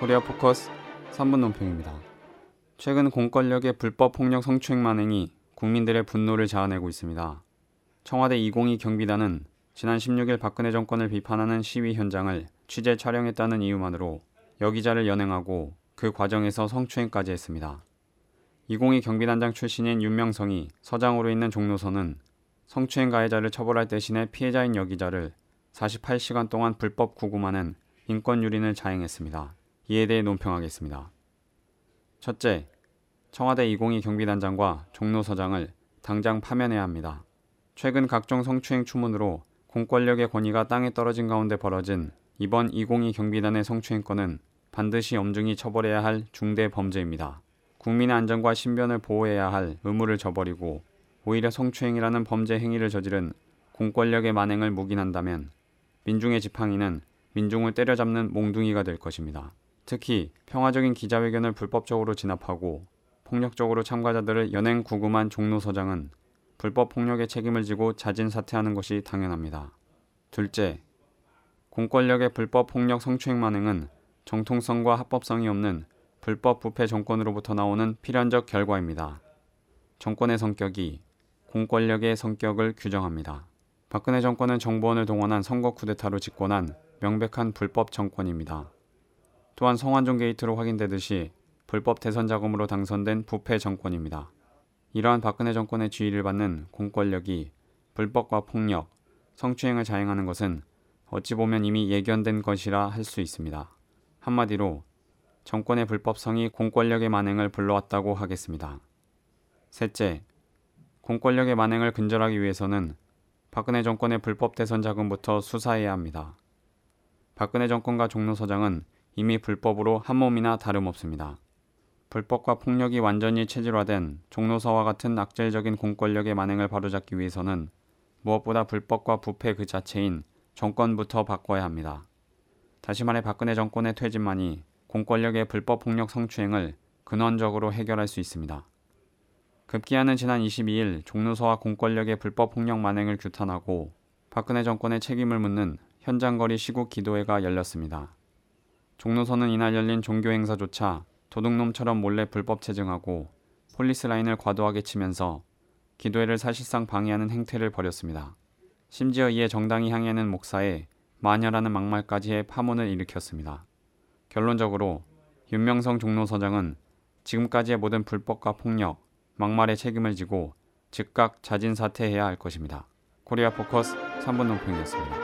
코리아 포커스 3분 논평입니다. 최근 공권력의 불법 폭력 성추행 만행이 국민들의 분노를 자아내고 있습니다. 청와대 202 경비단은 지난 16일 박근혜 정권을 비판하는 시위 현장을 취재 촬영했다는 이유만으로 여기자를 연행하고 그 과정에서 성추행까지 했습니다. 202 경비단장 출신인 윤명성이 서장으로 있는 종로서는 성추행 가해자를 처벌할 대신에 피해자인 여기자를 48시간 동안 불법 구금하는 인권 유린을 자행했습니다. 이에 대해 논평하겠습니다. 첫째, 청와대 202 경비단장과 종로서장을 당장 파면해야 합니다. 최근 각종 성추행 추문으로 공권력의 권위가 땅에 떨어진 가운데 벌어진 이번 202 경비단의 성추행 건은 반드시 엄중히 처벌해야 할 중대 범죄입니다. 국민의 안전과 신변을 보호해야 할 의무를 저버리고 오히려 성추행이라는 범죄 행위를 저지른 공권력의 만행을 묵인한다면 민중의 지팡이는 민중을 때려잡는 몽둥이가 될 것입니다. 특히 평화적인 기자회견을 불법적으로 진압하고 폭력적으로 참가자들을 연행 구금한 종로서장은 불법 폭력의 책임을 지고 자진 사퇴하는 것이 당연합니다. 둘째, 공권력의 불법 폭력 성추행 만행은 정통성과 합법성이 없는 불법 부패 정권으로부터 나오는 필연적 결과입니다. 정권의 성격이 공권력의 성격을 규정합니다. 박근혜 정권은 정보원을 동원한 선거 쿠데타로 집권한 명백한 불법 정권입니다. 또한 성완종 게이트로 확인되듯이 불법 대선 자금으로 당선된 부패 정권입니다. 이러한 박근혜 정권의 지휘를 받는 공권력이 불법과 폭력, 성추행을 자행하는 것은 어찌 보면 이미 예견된 것이라 할 수 있습니다. 한마디로 정권의 불법성이 공권력의 만행을 불러왔다고 하겠습니다. 셋째, 공권력의 만행을 근절하기 위해서는 박근혜 정권의 불법 대선 자금부터 수사해야 합니다. 박근혜 정권과 종로서장은 이미 불법으로 한 몸이나 다름없습니다. 불법과 폭력이 완전히 체질화된 종로서와 같은 악질적인 공권력의 만행을 바로잡기 위해서는 무엇보다 불법과 부패 그 자체인 정권부터 바꿔야 합니다. 다시 말해 박근혜 정권의 퇴진만이 공권력의 불법 폭력 성추행을 근원적으로 해결할 수 있습니다. 급기야는 지난 22일 종로서와 공권력의 불법 폭력 만행을 규탄하고 박근혜 정권의 책임을 묻는 현장거리 시국 기도회가 열렸습니다. 종로서는 이날 열린 종교 행사조차 도둑놈처럼 몰래 불법 채증하고 폴리스 라인을 과도하게 치면서 기도회를 사실상 방해하는 행태를 벌였습니다. 심지어 이에 정당이 향해는 목사의 마녀라는 막말까지의 파문을 일으켰습니다. 결론적으로 윤명성 종로서장은 지금까지의 모든 불법과 폭력, 막말의 책임을 지고 즉각 자진 사퇴해야 할 것입니다. 코리아 포커스 3분 논평이었습니다.